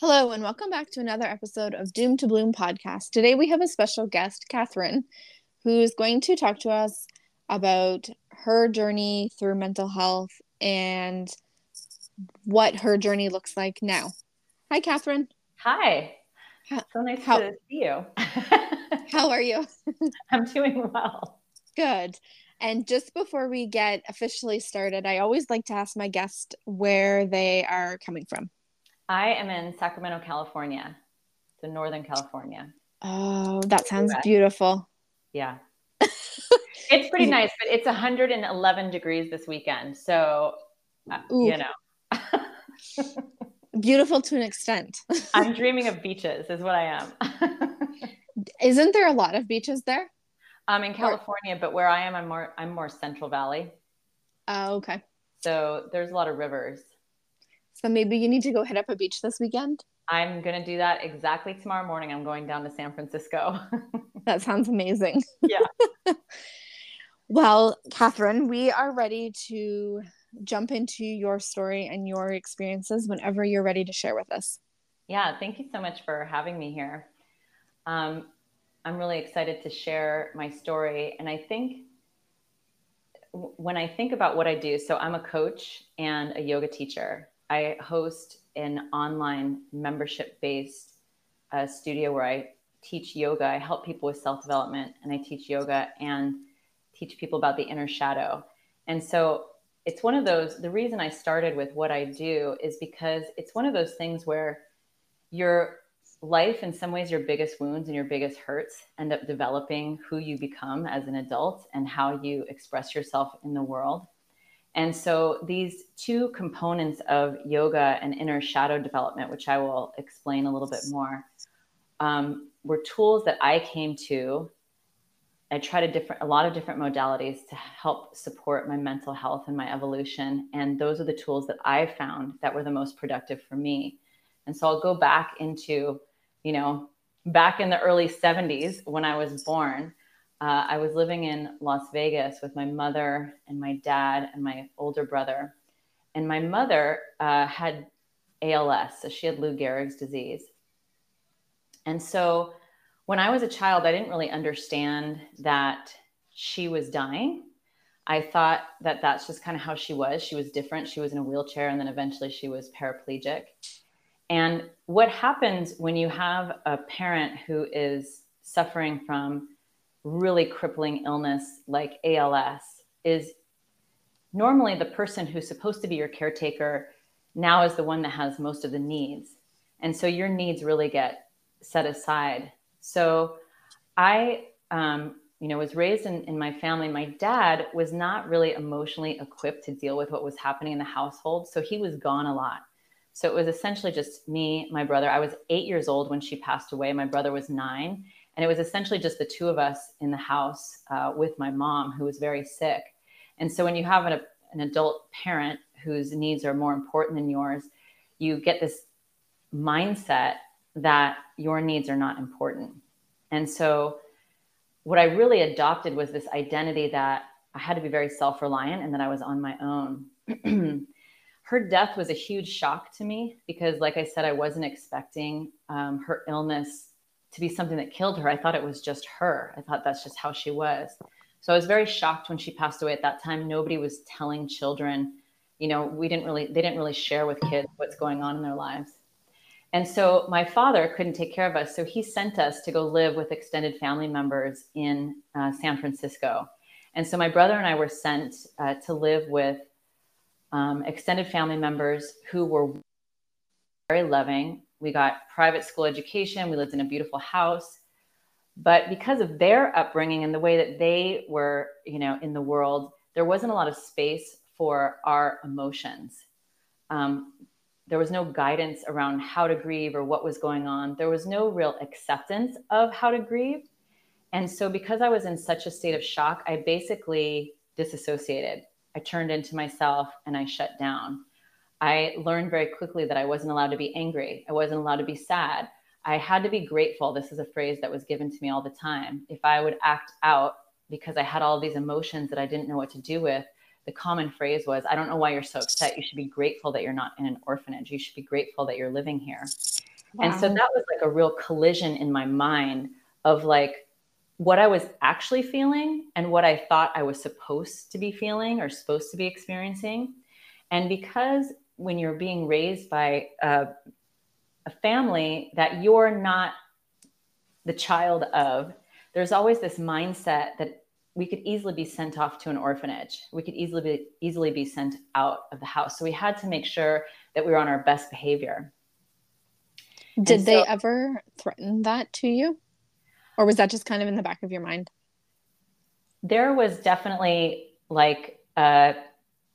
Hello, and welcome back to another episode of Doom to Bloom podcast. Today we have a special guest, Catherine, who's going to talk to us about her journey through mental health and what her journey looks like now. Hi, Catherine. Hi. So nice how, to see you. how are you? I'm doing well. Good. And just before we get officially started, I always like to ask my guest where they are coming from. I am in Sacramento, California, so Northern California. Oh, that sounds beautiful. Yeah. it's pretty nice, but it's 111 degrees this weekend. So, uh, you know. beautiful to an extent. I'm dreaming of beaches, is what I am. Isn't there a lot of beaches there? I'm in California, or- but where I am, I'm more I'm more Central Valley. Oh, okay. So there's a lot of rivers. So maybe you need to go hit up a beach this weekend. I'm going to do that exactly tomorrow morning. I'm going down to San Francisco. that sounds amazing. Yeah. well, Catherine, we are ready to jump into your story and your experiences whenever you're ready to share with us. Yeah, thank you so much for having me here. Um, I'm really excited to share my story. And I think when I think about what I do, so I'm a coach and a yoga teacher. I host an online membership based uh, studio where I teach yoga. I help people with self development and I teach yoga and teach people about the inner shadow. And so it's one of those, the reason I started with what I do is because it's one of those things where your life, in some ways, your biggest wounds and your biggest hurts end up developing who you become as an adult and how you express yourself in the world. And so these two components of yoga and inner shadow development, which I will explain a little bit more, um, were tools that I came to. I tried a different, a lot of different modalities to help support my mental health and my evolution. And those are the tools that I found that were the most productive for me. And so I'll go back into, you know, back in the early 70s when I was born uh, I was living in Las Vegas with my mother and my dad and my older brother. And my mother uh, had ALS, so she had Lou Gehrig's disease. And so when I was a child, I didn't really understand that she was dying. I thought that that's just kind of how she was. She was different. She was in a wheelchair, and then eventually she was paraplegic. And what happens when you have a parent who is suffering from really crippling illness like ALS is normally the person who's supposed to be your caretaker now is the one that has most of the needs. And so your needs really get set aside. So I, um, you know, was raised in, in my family. My dad was not really emotionally equipped to deal with what was happening in the household. So he was gone a lot. So it was essentially just me, my brother. I was eight years old when she passed away. My brother was nine. And it was essentially just the two of us in the house uh, with my mom, who was very sick. And so when you have an, an adult parent whose needs are more important than yours, you get this mindset that your needs are not important. And so what I really adopted was this identity that I had to be very self reliant and that I was on my own. her death was a huge shock to me because, like I said, I wasn't expecting um, her illness to be something that killed her. I thought it was just her. I thought that's just how she was. So I was very shocked when she passed away at that time. Nobody was telling children, you know, we didn't really, they didn't really share with kids what's going on in their lives. And so my father couldn't take care of us. So he sent us to go live with extended family members in uh, San Francisco. And so my brother and I were sent uh, to live with um, extended family members who were very loving, we got private school education. We lived in a beautiful house. But because of their upbringing and the way that they were, you know, in the world, there wasn't a lot of space for our emotions. Um, there was no guidance around how to grieve or what was going on. There was no real acceptance of how to grieve. And so, because I was in such a state of shock, I basically disassociated. I turned into myself and I shut down. I learned very quickly that I wasn't allowed to be angry. I wasn't allowed to be sad. I had to be grateful. This is a phrase that was given to me all the time. If I would act out because I had all these emotions that I didn't know what to do with, the common phrase was, I don't know why you're so upset. You should be grateful that you're not in an orphanage. You should be grateful that you're living here. Wow. And so that was like a real collision in my mind of like what I was actually feeling and what I thought I was supposed to be feeling or supposed to be experiencing. And because when you're being raised by a, a family that you're not the child of, there's always this mindset that we could easily be sent off to an orphanage. We could easily be easily be sent out of the house. So we had to make sure that we were on our best behavior. Did so, they ever threaten that to you? Or was that just kind of in the back of your mind? There was definitely like uh,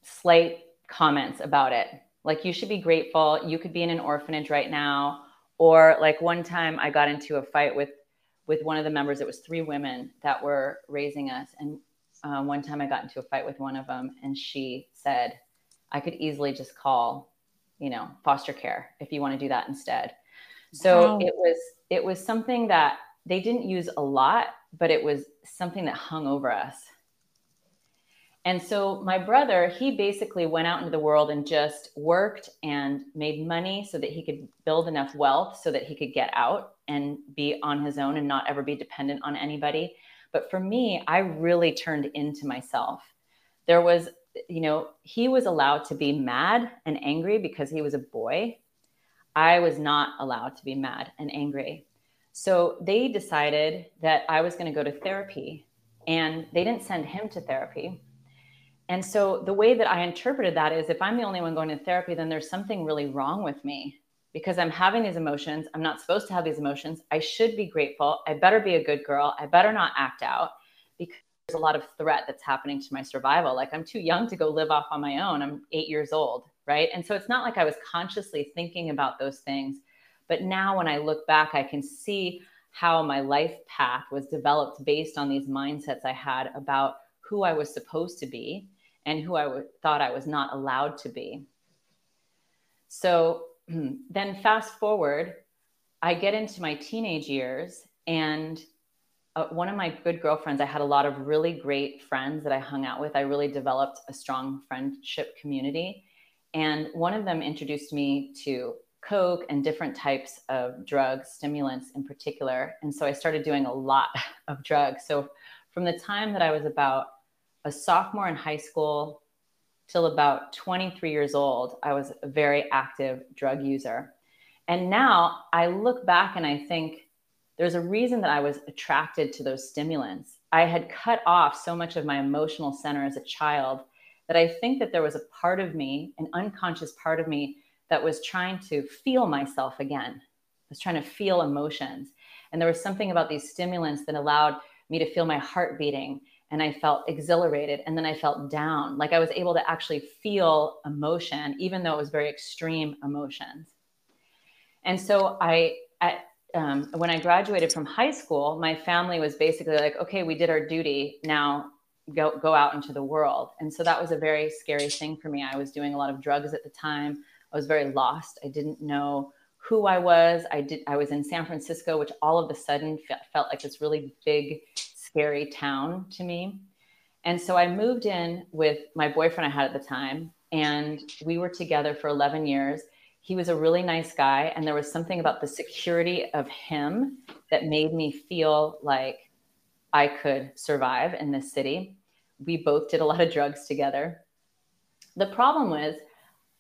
slight comments about it. Like you should be grateful. You could be in an orphanage right now. Or like one time I got into a fight with with one of the members. It was three women that were raising us, and uh, one time I got into a fight with one of them, and she said, "I could easily just call, you know, foster care if you want to do that instead." So wow. it was it was something that they didn't use a lot, but it was something that hung over us. And so my brother, he basically went out into the world and just worked and made money so that he could build enough wealth so that he could get out and be on his own and not ever be dependent on anybody. But for me, I really turned into myself. There was, you know, he was allowed to be mad and angry because he was a boy. I was not allowed to be mad and angry. So they decided that I was going to go to therapy and they didn't send him to therapy and so the way that I interpreted that is if I'm the only one going to therapy, then there's something really wrong with me because I'm having these emotions. I'm not supposed to have these emotions. I should be grateful. I better be a good girl. I better not act out because there's a lot of threat that's happening to my survival. Like I'm too young to go live off on my own. I'm eight years old. Right. And so it's not like I was consciously thinking about those things. But now when I look back, I can see how my life path was developed based on these mindsets I had about who I was supposed to be and who I w- thought I was not allowed to be. So then, fast forward, I get into my teenage years, and uh, one of my good girlfriends, I had a lot of really great friends that I hung out with. I really developed a strong friendship community. And one of them introduced me to Coke and different types of drugs, stimulants in particular. And so I started doing a lot of drugs. So from the time that I was about a sophomore in high school till about 23 years old, I was a very active drug user. And now I look back and I think there's a reason that I was attracted to those stimulants. I had cut off so much of my emotional center as a child that I think that there was a part of me, an unconscious part of me, that was trying to feel myself again, I was trying to feel emotions. And there was something about these stimulants that allowed me to feel my heart beating and I felt exhilarated and then I felt down. Like I was able to actually feel emotion, even though it was very extreme emotions. And so I, at, um, when I graduated from high school, my family was basically like, okay, we did our duty. Now go, go out into the world. And so that was a very scary thing for me. I was doing a lot of drugs at the time. I was very lost. I didn't know who I was. I did. I was in San Francisco, which all of a sudden felt like this really big scary town to me. And so I moved in with my boyfriend I had at the time, and we were together for 11 years. He was a really nice guy, and there was something about the security of him that made me feel like I could survive in this city. We both did a lot of drugs together. The problem was,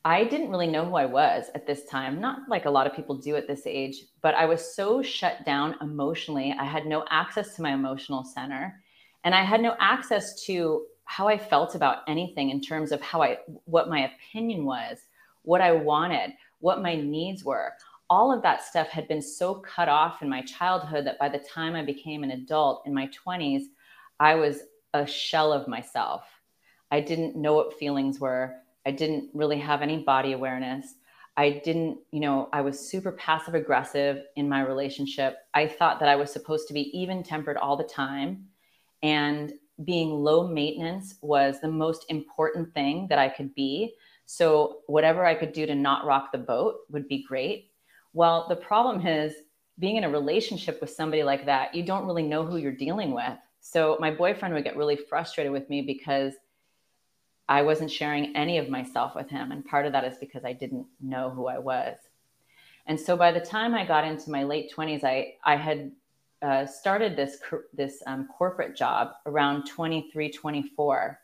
I didn't really know who I was at this time, not like a lot of people do at this age, but I was so shut down emotionally. I had no access to my emotional center and I had no access to how I felt about anything in terms of how I, what my opinion was, what I wanted, what my needs were. All of that stuff had been so cut off in my childhood that by the time I became an adult in my 20s, I was a shell of myself. I didn't know what feelings were. I didn't really have any body awareness. I didn't, you know, I was super passive aggressive in my relationship. I thought that I was supposed to be even tempered all the time. And being low maintenance was the most important thing that I could be. So, whatever I could do to not rock the boat would be great. Well, the problem is being in a relationship with somebody like that, you don't really know who you're dealing with. So, my boyfriend would get really frustrated with me because I wasn't sharing any of myself with him. And part of that is because I didn't know who I was. And so by the time I got into my late 20s, I, I had uh, started this, this um, corporate job around 23, 24.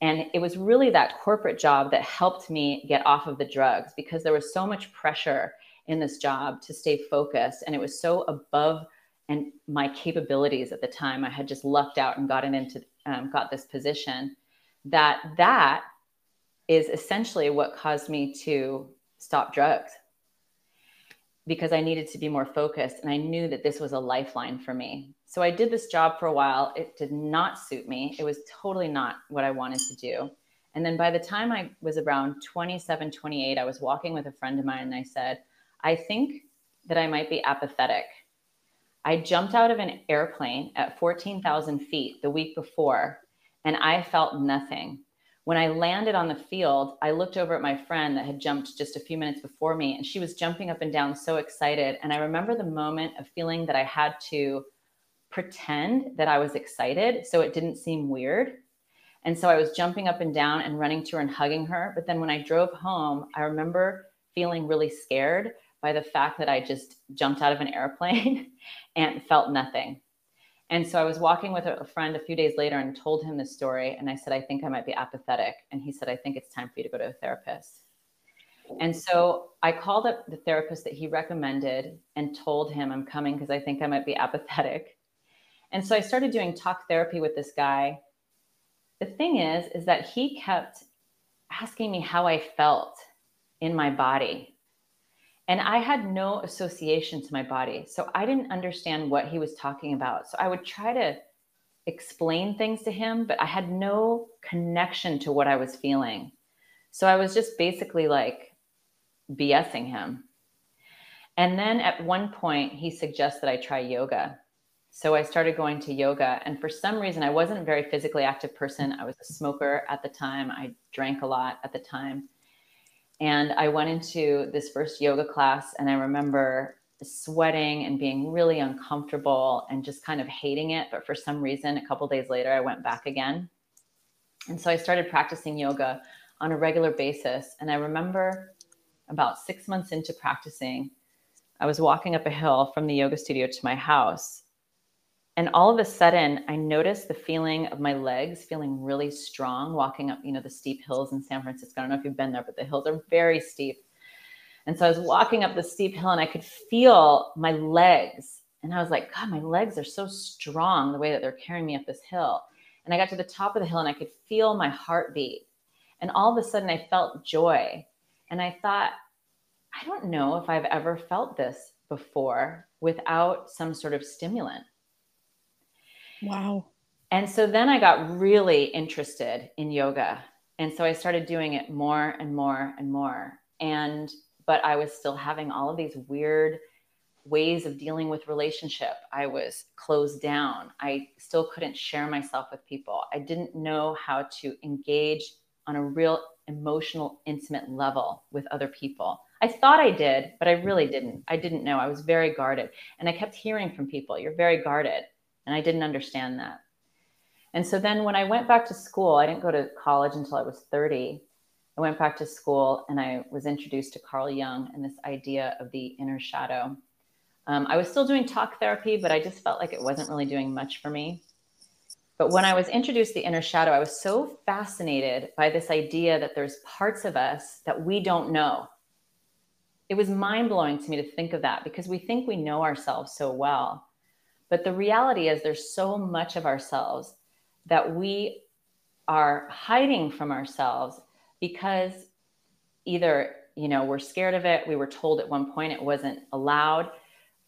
And it was really that corporate job that helped me get off of the drugs because there was so much pressure in this job to stay focused. And it was so above and my capabilities at the time. I had just lucked out and gotten into, um, got this position that that is essentially what caused me to stop drugs because I needed to be more focused and I knew that this was a lifeline for me. So I did this job for a while. It did not suit me. It was totally not what I wanted to do. And then by the time I was around 27, 28, I was walking with a friend of mine and I said, I think that I might be apathetic. I jumped out of an airplane at 14,000 feet the week before and I felt nothing. When I landed on the field, I looked over at my friend that had jumped just a few minutes before me, and she was jumping up and down so excited. And I remember the moment of feeling that I had to pretend that I was excited so it didn't seem weird. And so I was jumping up and down and running to her and hugging her. But then when I drove home, I remember feeling really scared by the fact that I just jumped out of an airplane and felt nothing. And so I was walking with a friend a few days later and told him this story. And I said, I think I might be apathetic. And he said, I think it's time for you to go to a therapist. And so I called up the therapist that he recommended and told him I'm coming because I think I might be apathetic. And so I started doing talk therapy with this guy. The thing is, is that he kept asking me how I felt in my body. And I had no association to my body. So I didn't understand what he was talking about. So I would try to explain things to him, but I had no connection to what I was feeling. So I was just basically like BSing him. And then at one point, he suggested I try yoga. So I started going to yoga. And for some reason, I wasn't a very physically active person. I was a smoker at the time, I drank a lot at the time. And I went into this first yoga class, and I remember sweating and being really uncomfortable and just kind of hating it. But for some reason, a couple days later, I went back again. And so I started practicing yoga on a regular basis. And I remember about six months into practicing, I was walking up a hill from the yoga studio to my house. And all of a sudden, I noticed the feeling of my legs feeling really strong walking up, you know, the steep hills in San Francisco. I don't know if you've been there, but the hills are very steep. And so I was walking up the steep hill and I could feel my legs. And I was like, God, my legs are so strong the way that they're carrying me up this hill. And I got to the top of the hill and I could feel my heartbeat. And all of a sudden, I felt joy. And I thought, I don't know if I've ever felt this before without some sort of stimulant. Wow. And so then I got really interested in yoga. And so I started doing it more and more and more. And, but I was still having all of these weird ways of dealing with relationship. I was closed down. I still couldn't share myself with people. I didn't know how to engage on a real emotional, intimate level with other people. I thought I did, but I really didn't. I didn't know. I was very guarded. And I kept hearing from people, you're very guarded. And I didn't understand that. And so then when I went back to school, I didn't go to college until I was 30. I went back to school and I was introduced to Carl Jung and this idea of the inner shadow. Um, I was still doing talk therapy, but I just felt like it wasn't really doing much for me. But when I was introduced to the inner shadow, I was so fascinated by this idea that there's parts of us that we don't know. It was mind blowing to me to think of that because we think we know ourselves so well. But the reality is, there's so much of ourselves that we are hiding from ourselves because either you know we're scared of it. We were told at one point it wasn't allowed.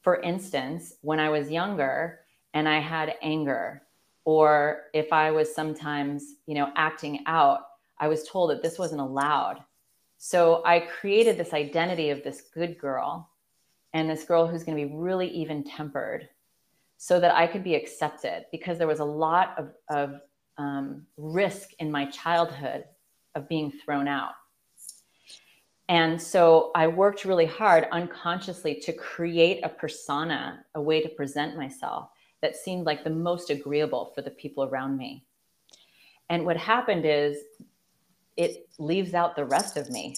For instance when i was younger and i had anger or if i was sometimes you know acting out i was told that this wasn't allowed. So i created this identity of this good girl and this girl who's going to be really even tempered so that I could be accepted because there was a lot of, of um, risk in my childhood of being thrown out. And so I worked really hard unconsciously to create a persona, a way to present myself that seemed like the most agreeable for the people around me. And what happened is it leaves out the rest of me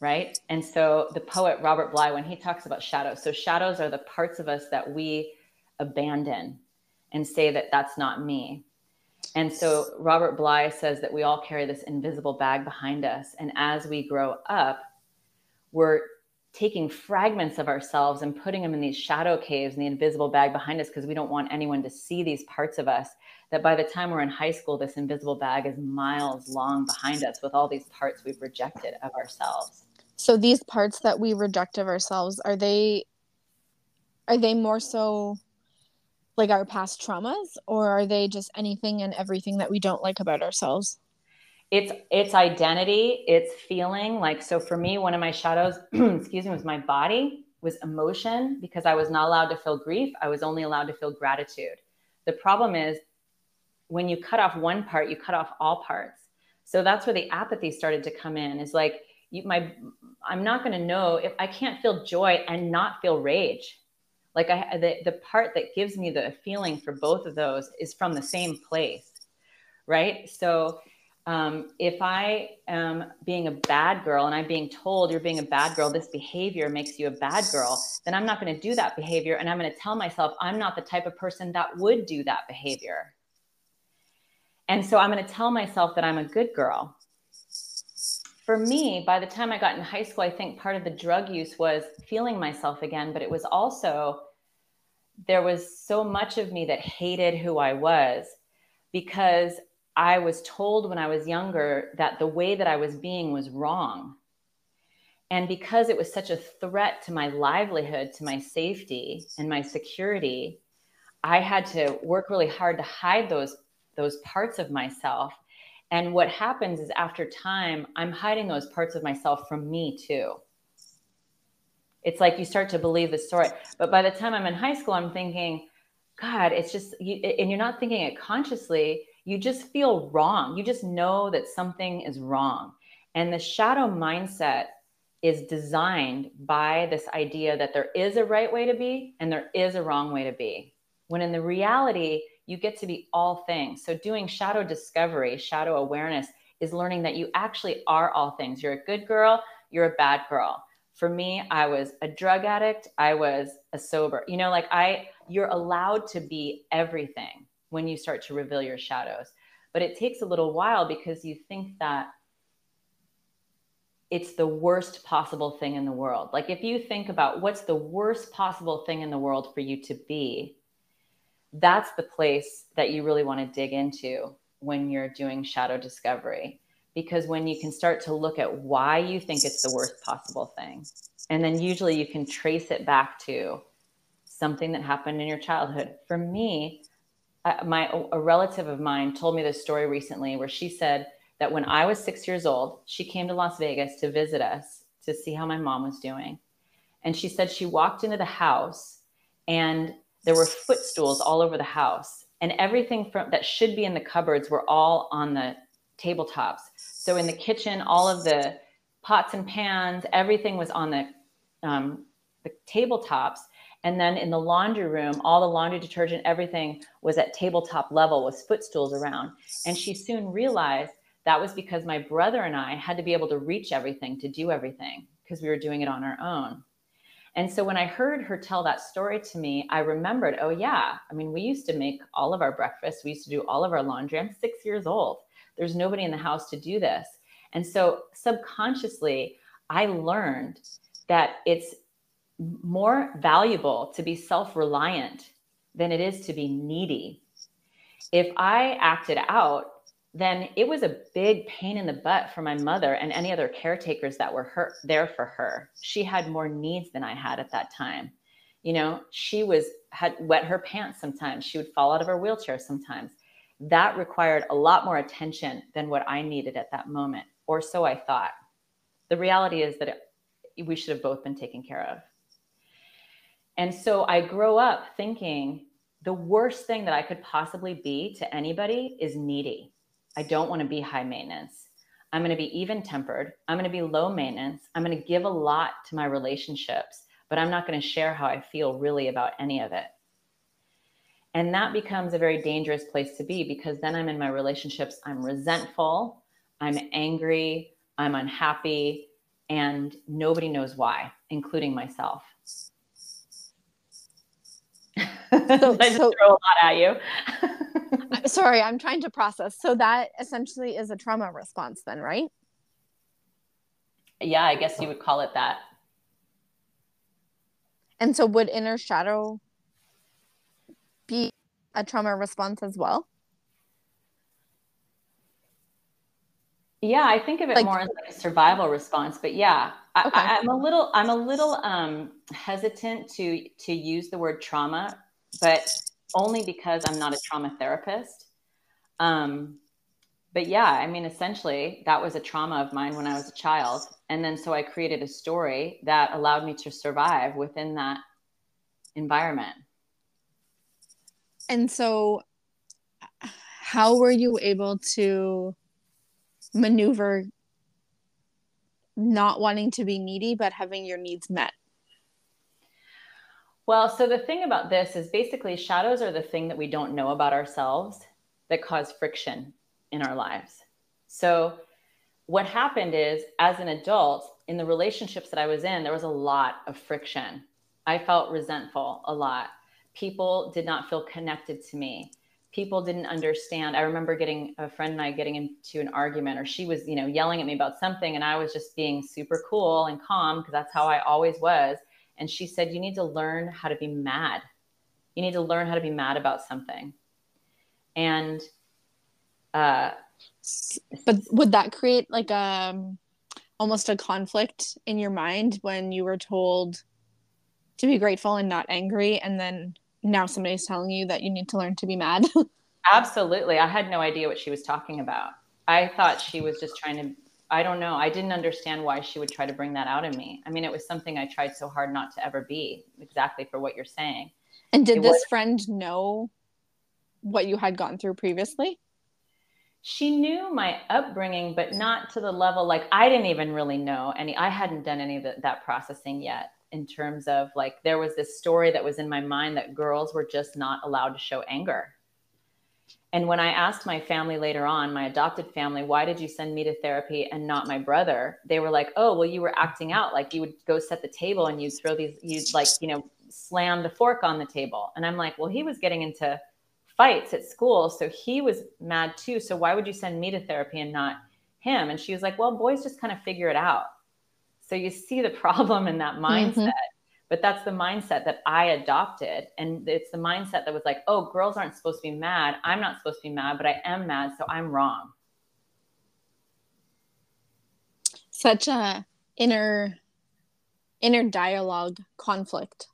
right and so the poet robert bly when he talks about shadows so shadows are the parts of us that we abandon and say that that's not me. And so robert bly says that we all carry this invisible bag behind us. And as we grow up we're taking fragments of ourselves and putting them in these shadow caves in the invisible bag behind us because we don't want anyone to see these parts of us that by the time we're in high school this invisible bag is miles long behind us with all these parts we've rejected of ourselves. So these parts that we reject of ourselves are they are they more so like our past traumas or are they just anything and everything that we don't like about ourselves? It's it's identity it's feeling. Like so for me one of my shadows excuse me was my body was emotion because i was not allowed to feel grief. I was only allowed to feel gratitude. The problem is when you cut off one part you cut off all parts. So that's where the apathy started to come in is like you, my i'm not going to know if i can't feel joy and not feel rage like i the, the part that gives me the feeling for both of those is from the same place right so um, if I am being a bad girl and I'm being told you're being a bad girl, this behavior makes you a bad girl, then I'm not going to do that behavior. And I'm going to tell myself I'm not the type of person that would do that behavior. And so I'm going to tell myself that I'm a good girl. For me, by the time I got in high school, I think part of the drug use was feeling myself again, but it was also there was so much of me that hated who I was because I was told when I was younger that the way that I was being was wrong. And because it was such a threat to my livelihood, to my safety and my security, I had to work really hard to hide those those parts of myself. And what happens is after time, I'm hiding those parts of myself from me too. It's like you start to believe the story. But by the time I'm in high school, I'm thinking, God, it's just, you, and you're not thinking it consciously you just feel wrong. You just know that something is wrong. And the shadow mindset is designed by this idea that there is a right way to be and there is a wrong way to be. When in the reality, you get to be all things. So, doing shadow discovery, shadow awareness, is learning that you actually are all things. You're a good girl, you're a bad girl. For me, I was a drug addict, I was a sober. You know, like I, you're allowed to be everything when you start to reveal your shadows. But it takes a little while because you think that it's the worst possible thing in the world. Like if you think about what's the worst possible thing in the world for you to be, that's the place that you really want to dig into when you're doing shadow discovery. Because when you can start to look at why you think it's the worst possible thing, and then usually you can trace it back to something that happened in your childhood. For me, my a relative of mine told me this story recently where she said that when I was six years old, she came to Las Vegas to visit us to see how my mom was doing. And she said she walked into the house and there were footstools all over the house and everything from that should be in the cupboards were all on the tabletops. So in the kitchen, all of the pots and pans, everything was on the um, the tabletops. And then in the laundry room, all the laundry detergent, everything was at tabletop level with footstools around. And she soon realized that was because my brother and I had to be able to reach everything to do everything because we were doing it on our own. And so when I heard her tell that story to me, I remembered, oh, yeah. I mean, we used to make all of our breakfast, we used to do all of our laundry. I'm six years old. There's nobody in the house to do this. And so subconsciously, I learned that it's more valuable to be self reliant than it is to be needy. If I acted out, then it was a big pain in the butt for my mother and any other caretakers that were her, there for her. She had more needs than I had at that time. You know, she was had wet her pants sometimes. She would fall out of her wheelchair sometimes. That required a lot more attention than what I needed at that moment, or so I thought. The reality is that it, we should have both been taken care of. And so I grow up thinking the worst thing that I could possibly be to anybody is needy. I don't want to be high maintenance. I'm going to be even tempered. I'm going to be low maintenance. I'm going to give a lot to my relationships, but I'm not going to share how I feel really about any of it. And that becomes a very dangerous place to be because then I'm in my relationships, I'm resentful, I'm angry, I'm unhappy, and nobody knows why, including myself. So, I just so, throw a lot at you. sorry, I'm trying to process. So that essentially is a trauma response, then, right? Yeah, I guess you would call it that. And so, would inner shadow be a trauma response as well? Yeah, I think of it like, more as like a survival response, but yeah, I, okay. I, am a little, I'm a little um, hesitant to to use the word trauma, but only because I'm not a trauma therapist. Um, but yeah, I mean, essentially, that was a trauma of mine when I was a child, and then so I created a story that allowed me to survive within that environment. And so, how were you able to maneuver not wanting to be needy, but having your needs met? Well, so the thing about this is basically shadows are the thing that we don't know about ourselves that cause friction in our lives. So, what happened is, as an adult, in the relationships that I was in, there was a lot of friction. I felt resentful a lot. People did not feel connected to me. People didn't understand. I remember getting a friend and I getting into an argument, or she was, you know, yelling at me about something, and I was just being super cool and calm because that's how I always was. And she said, You need to learn how to be mad. You need to learn how to be mad about something. And, uh, but would that create like a um, almost a conflict in your mind when you were told to be grateful and not angry and then now somebody's telling you that you need to learn to be mad absolutely i had no idea what she was talking about i thought she was just trying to i don't know i didn't understand why she would try to bring that out in me i mean it was something i tried so hard not to ever be exactly for what you're saying and did it this was, friend know what you had gone through previously she knew my upbringing, but not to the level like I didn't even really know any. I hadn't done any of the, that processing yet in terms of like there was this story that was in my mind that girls were just not allowed to show anger. And when I asked my family later on, my adopted family, why did you send me to therapy and not my brother? They were like, oh, well, you were acting out. Like you would go set the table and you'd throw these, you'd like, you know, slam the fork on the table. And I'm like, well, he was getting into fights at school. So he was mad too. So why would you send me to therapy and not him? And she was like, well, boys just kind of figure it out. So you see the problem in that mm-hmm. mindset. Mm-hmm. But that's the mindset that I adopted. And it's the mindset that was like, oh, girls aren't supposed to be mad. I'm not supposed to be mad, but I am mad. So I'm wrong. Such a inner inner dialogue conflict.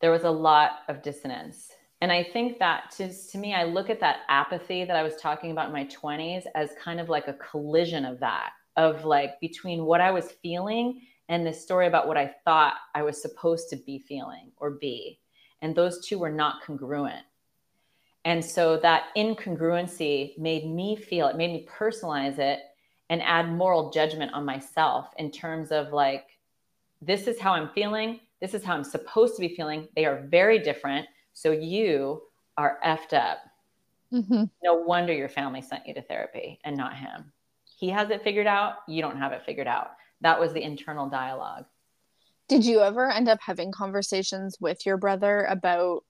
There was a lot of dissonance and I think that to, to me, I look at that apathy that I was talking about in my 20s as kind of like a collision of that, of like between what I was feeling and this story about what I thought I was supposed to be feeling or be. And those two were not congruent. And so that incongruency made me feel it, made me personalize it and add moral judgment on myself in terms of like, this is how I'm feeling. This is how I'm supposed to be feeling. They are very different so you are effed up. Mm-hmm. No wonder your family sent you to therapy and not him. He has it figured out. You don't have it figured out. That was the internal dialogue. Did you ever end up having conversations with your brother about,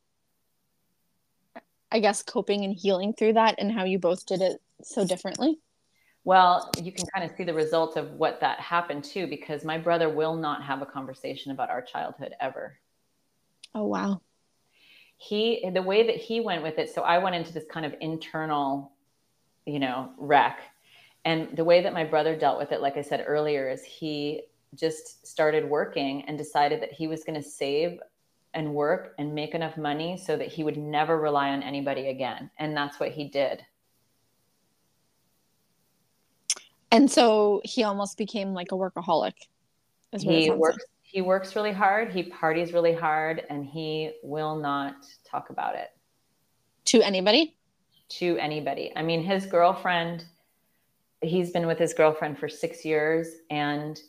I guess, coping and healing through that and how you both did it so differently? Well, you can kind of see the result of what that happened too, because my brother will not have a conversation about our childhood ever. Oh, wow he the way that he went with it so i went into this kind of internal you know wreck and the way that my brother dealt with it like i said earlier is he just started working and decided that he was going to save and work and make enough money so that he would never rely on anybody again and that's what he did and so he almost became like a workaholic he works like he works really hard, he parties really hard, and he will not talk about it. To anybody? To anybody. I mean, his girlfriend, he's been with his girlfriend for six years, and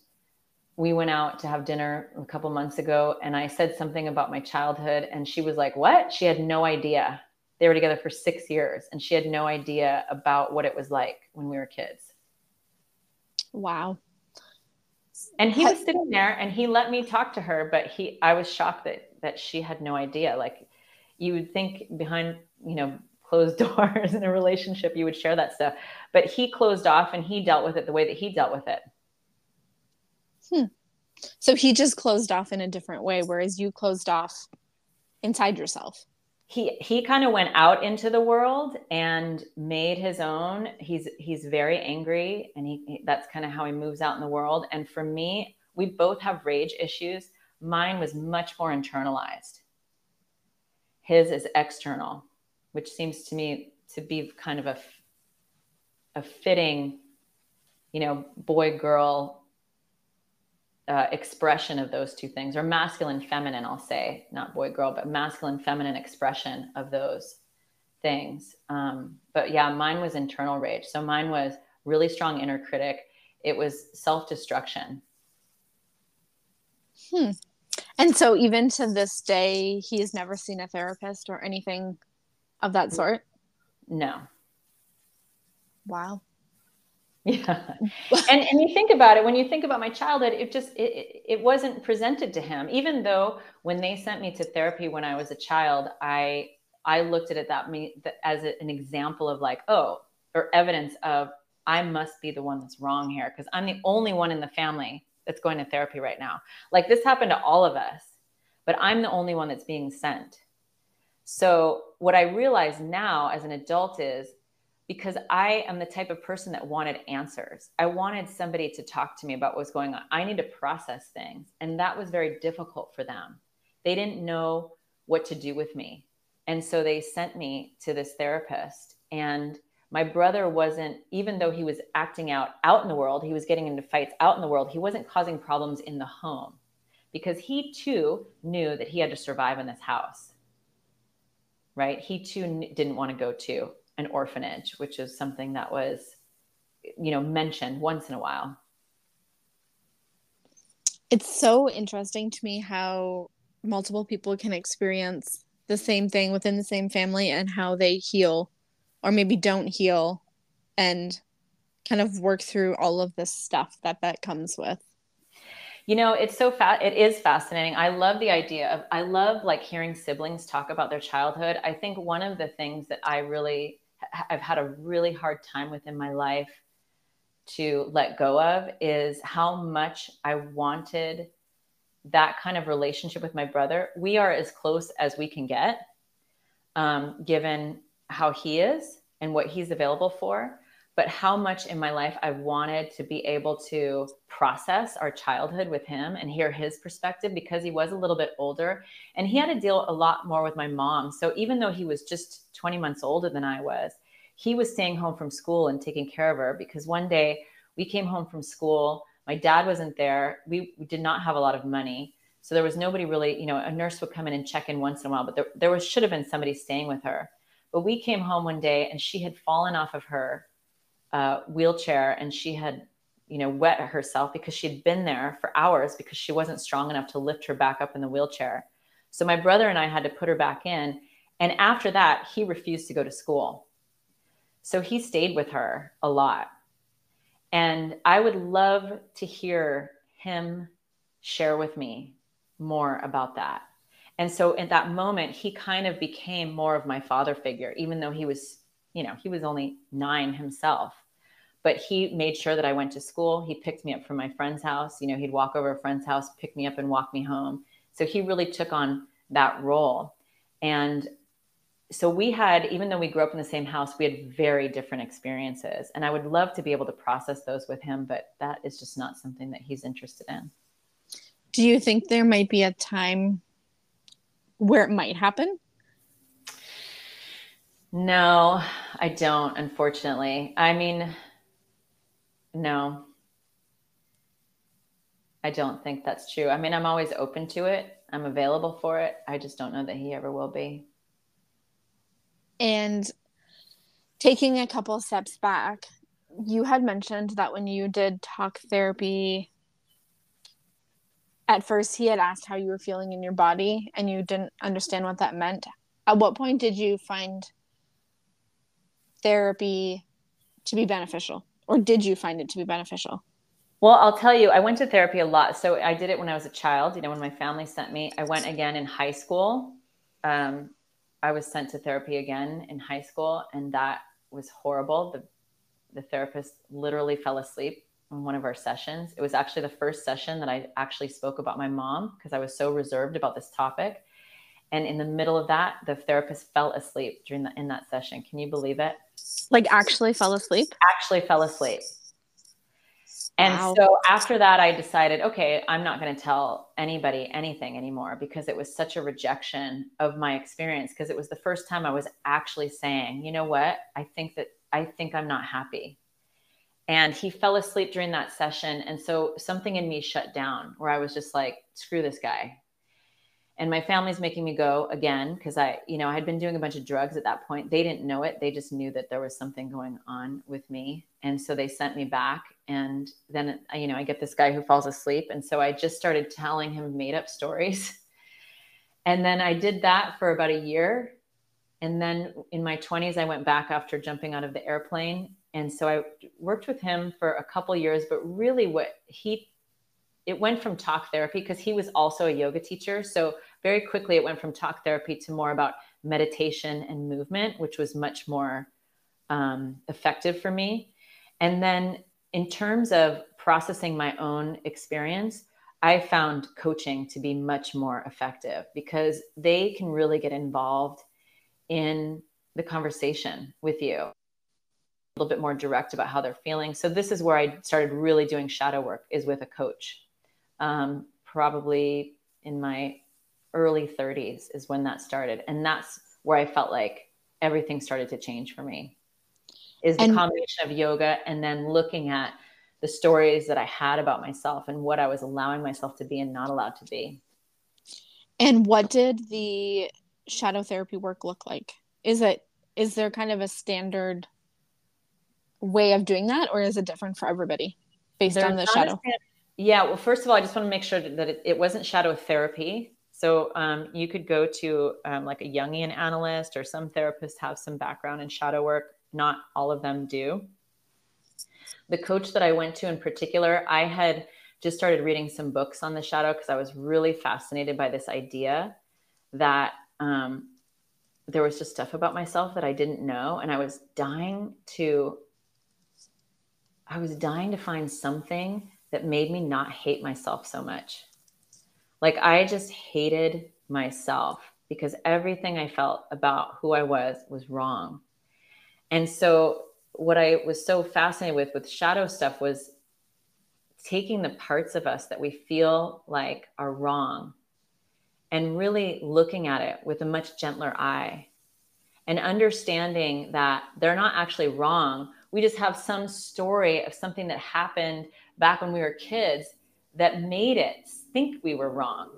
we went out to have dinner a couple months ago, and I said something about my childhood, and she was like, What? She had no idea. They were together for six years, and she had no idea about what it was like when we were kids. Wow. And he was sitting there and he let me talk to her, but he I was shocked that that she had no idea. Like you would think behind, you know, closed doors in a relationship you would share that stuff. But he closed off and he dealt with it the way that he dealt with it. Hmm. So he just closed off in a different way, whereas you closed off inside yourself he he kind of went out into the world and made his own he's he's very angry and he, he that's kind of how he moves out in the world and for me we both have rage issues mine was much more internalized his is external which seems to me to be kind of a a fitting you know boy girl uh, expression of those two things, or masculine, feminine, I'll say, not boy, girl, but masculine, feminine expression of those things. Um, but yeah, mine was internal rage. So mine was really strong inner critic. It was self destruction. Hmm. And so, even to this day, he has never seen a therapist or anything of that sort? No. Wow. Yeah. and and you think about it, when you think about my childhood, it just it, it wasn't presented to him. Even though when they sent me to therapy when I was a child, I I looked at it that me as an example of like, oh, or evidence of I must be the one that's wrong here because I'm the only one in the family that's going to therapy right now. Like this happened to all of us, but I'm the only one that's being sent. So what I realize now as an adult is because I am the type of person that wanted answers. I wanted somebody to talk to me about what was going on. I need to process things. And that was very difficult for them. They didn't know what to do with me. And so they sent me to this therapist. And my brother wasn't, even though he was acting out out in the world, he was getting into fights out in the world, he wasn't causing problems in the home because he too knew that he had to survive in this house. Right? He too didn't want to go to an orphanage, which is something that was, you know, mentioned once in a while. It's so interesting to me how multiple people can experience the same thing within the same family and how they heal or maybe don't heal and kind of work through all of this stuff that that comes with you know it's so fat it is fascinating i love the idea of i love like hearing siblings talk about their childhood i think one of the things that i really I've had a really hard time with in my life to let go of is how much I wanted that kind of relationship with my brother. We are as close as we can get, um, given how he is and what he's available for. But how much in my life I wanted to be able to process our childhood with him and hear his perspective because he was a little bit older and he had to deal a lot more with my mom. So even though he was just 20 months older than I was. He was staying home from school and taking care of her because one day we came home from school. My dad wasn't there. We, we did not have a lot of money. So there was nobody really, you know, a nurse would come in and check in once in a while, but there, there was, should have been somebody staying with her. But we came home one day and she had fallen off of her uh, wheelchair and she had, you know, wet herself because she'd been there for hours because she wasn't strong enough to lift her back up in the wheelchair. So my brother and I had to put her back in. And after that, he refused to go to school. So he stayed with her a lot. And I would love to hear him share with me more about that. And so at that moment, he kind of became more of my father figure, even though he was, you know, he was only nine himself. But he made sure that I went to school. He picked me up from my friend's house. You know, he'd walk over a friend's house, pick me up, and walk me home. So he really took on that role. And so we had even though we grew up in the same house we had very different experiences and i would love to be able to process those with him but that is just not something that he's interested in do you think there might be a time where it might happen no i don't unfortunately. I mean no. I don't think that's true. I mean i'm always open to it. I'm available for it. I just don't know that he ever will be. And taking a couple steps back, you had mentioned that when you did talk therapy, at first he had asked how you were feeling in your body and you didn't understand what that meant. at what point did you find therapy to be beneficial? Or did you find it to be beneficial? Well i'll tell you i went to therapy a lot. So i did it when i was a child. You know when my family sent me i went again in high school. Um, i was sent to therapy again in high school and that was horrible. The, the therapist literally fell asleep in one of our sessions. It was actually the first session that i actually spoke about my mom because i was so reserved about this topic and in the middle of that the therapist fell asleep during the in that session. Can you believe it? Like actually fell asleep? Actually fell asleep. And wow. so after that i decided okay i'm not going to tell anybody anything anymore because it was such a rejection of my experience because it was the first time i was actually saying you know what? I think that i think i'm not happy. And he fell asleep during that session. And so something in me shut down where i was just like screw this guy and my family's making me go again because i you know i had been doing a bunch of drugs at that point. They didn't know it. They just knew that there was something going on with me. And so they sent me back. And then you know i get this guy who falls asleep. And so i just started telling him made up stories. And then i did that for about a year. And then in my 20s i went back after jumping out of the airplane. And so i worked with him for a couple years. But really what he it went from talk therapy because he was also a yoga teacher. So very quickly it went from talk therapy to more about meditation and movement, which was much more um, effective for me. And then in terms of processing my own experience, I found coaching to be much more effective because they can really get involved in the conversation with you a little bit more direct about how they're feeling. So this is where I started really doing shadow work is with a coach. Um, probably in my early 30s is when that started. And that's where i felt like everything started to change for me is the and, combination of yoga and then looking at the stories that i had about myself and what i was allowing myself to be and not allowed to be. And what did the shadow therapy work look like? Is it is there kind of a standard way of doing that or is it different for everybody based There's on the shadow? yeah well first of all i just want to make sure that it, it wasn't shadow therapy so um, you could go to um, like a Jungian analyst, or some therapists have some background in shadow work. Not all of them do. The coach that I went to in particular, I had just started reading some books on the shadow because I was really fascinated by this idea that um, there was just stuff about myself that I didn't know, and I was dying to. I was dying to find something that made me not hate myself so much. Like I just hated myself because everything I felt about who I was was wrong. And so what I was so fascinated with with shadow stuff was taking the parts of us that we feel like are wrong and really looking at it with a much gentler eye and understanding that they're not actually wrong. We just have some story of something that happened back when we were kids that made it think we were wrong,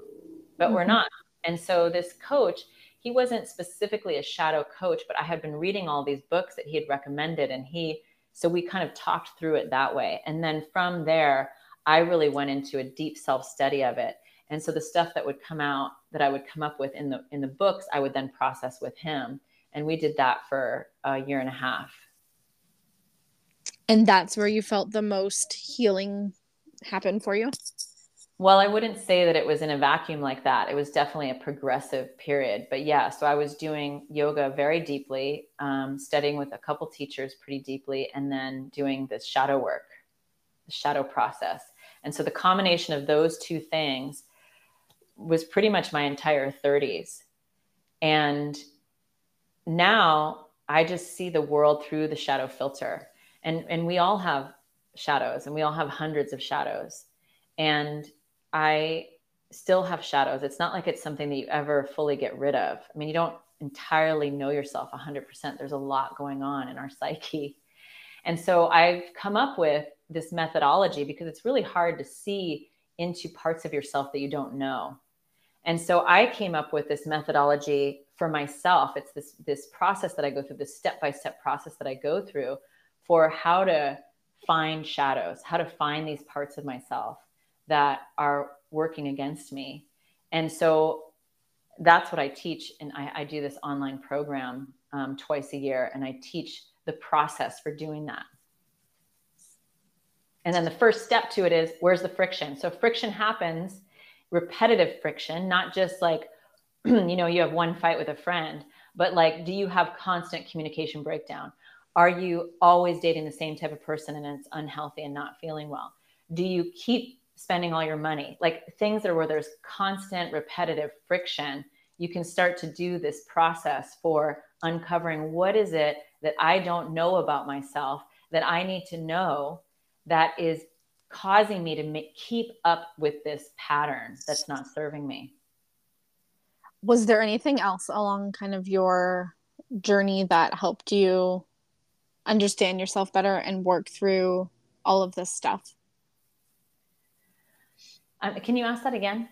but mm-hmm. we're not. And so this coach, he wasn't specifically a shadow coach, but I had been reading all these books that he had recommended and he so we kind of talked through it that way. And then from there, I really went into a deep self-study of it. And so the stuff that would come out that I would come up with in the in the books, I would then process with him. And we did that for a year and a half. And that's where you felt the most healing happen for you? Well, I wouldn't say that it was in a vacuum like that. It was definitely a progressive period. But yeah, so I was doing yoga very deeply, um, studying with a couple teachers pretty deeply, and then doing this shadow work, the shadow process. And so the combination of those two things was pretty much my entire 30s. And now I just see the world through the shadow filter. And, and we all have shadows and we all have hundreds of shadows. And I still have shadows. It's not like it's something that you ever fully get rid of. I mean, you don't entirely know yourself 100%. There's a lot going on in our psyche. And so I've come up with this methodology because it's really hard to see into parts of yourself that you don't know. And so I came up with this methodology for myself. It's this this process that I go through, this step-by-step process that I go through for how to find shadows, how to find these parts of myself that are working against me. And so that's what I teach. And I, I do this online program um, twice a year, and I teach the process for doing that. And then the first step to it is where's the friction? So friction happens, repetitive friction, not just like, you know, you have one fight with a friend, but like, do you have constant communication breakdown? Are you always dating the same type of person and it's unhealthy and not feeling well? Do you keep spending all your money? Like things that are where there's constant repetitive friction, you can start to do this process for uncovering what is it that I don't know about myself that I need to know that is causing me to make, keep up with this pattern that's not serving me. Was there anything else along kind of your journey that helped you understand yourself better and work through all of this stuff? Um, can you ask that again?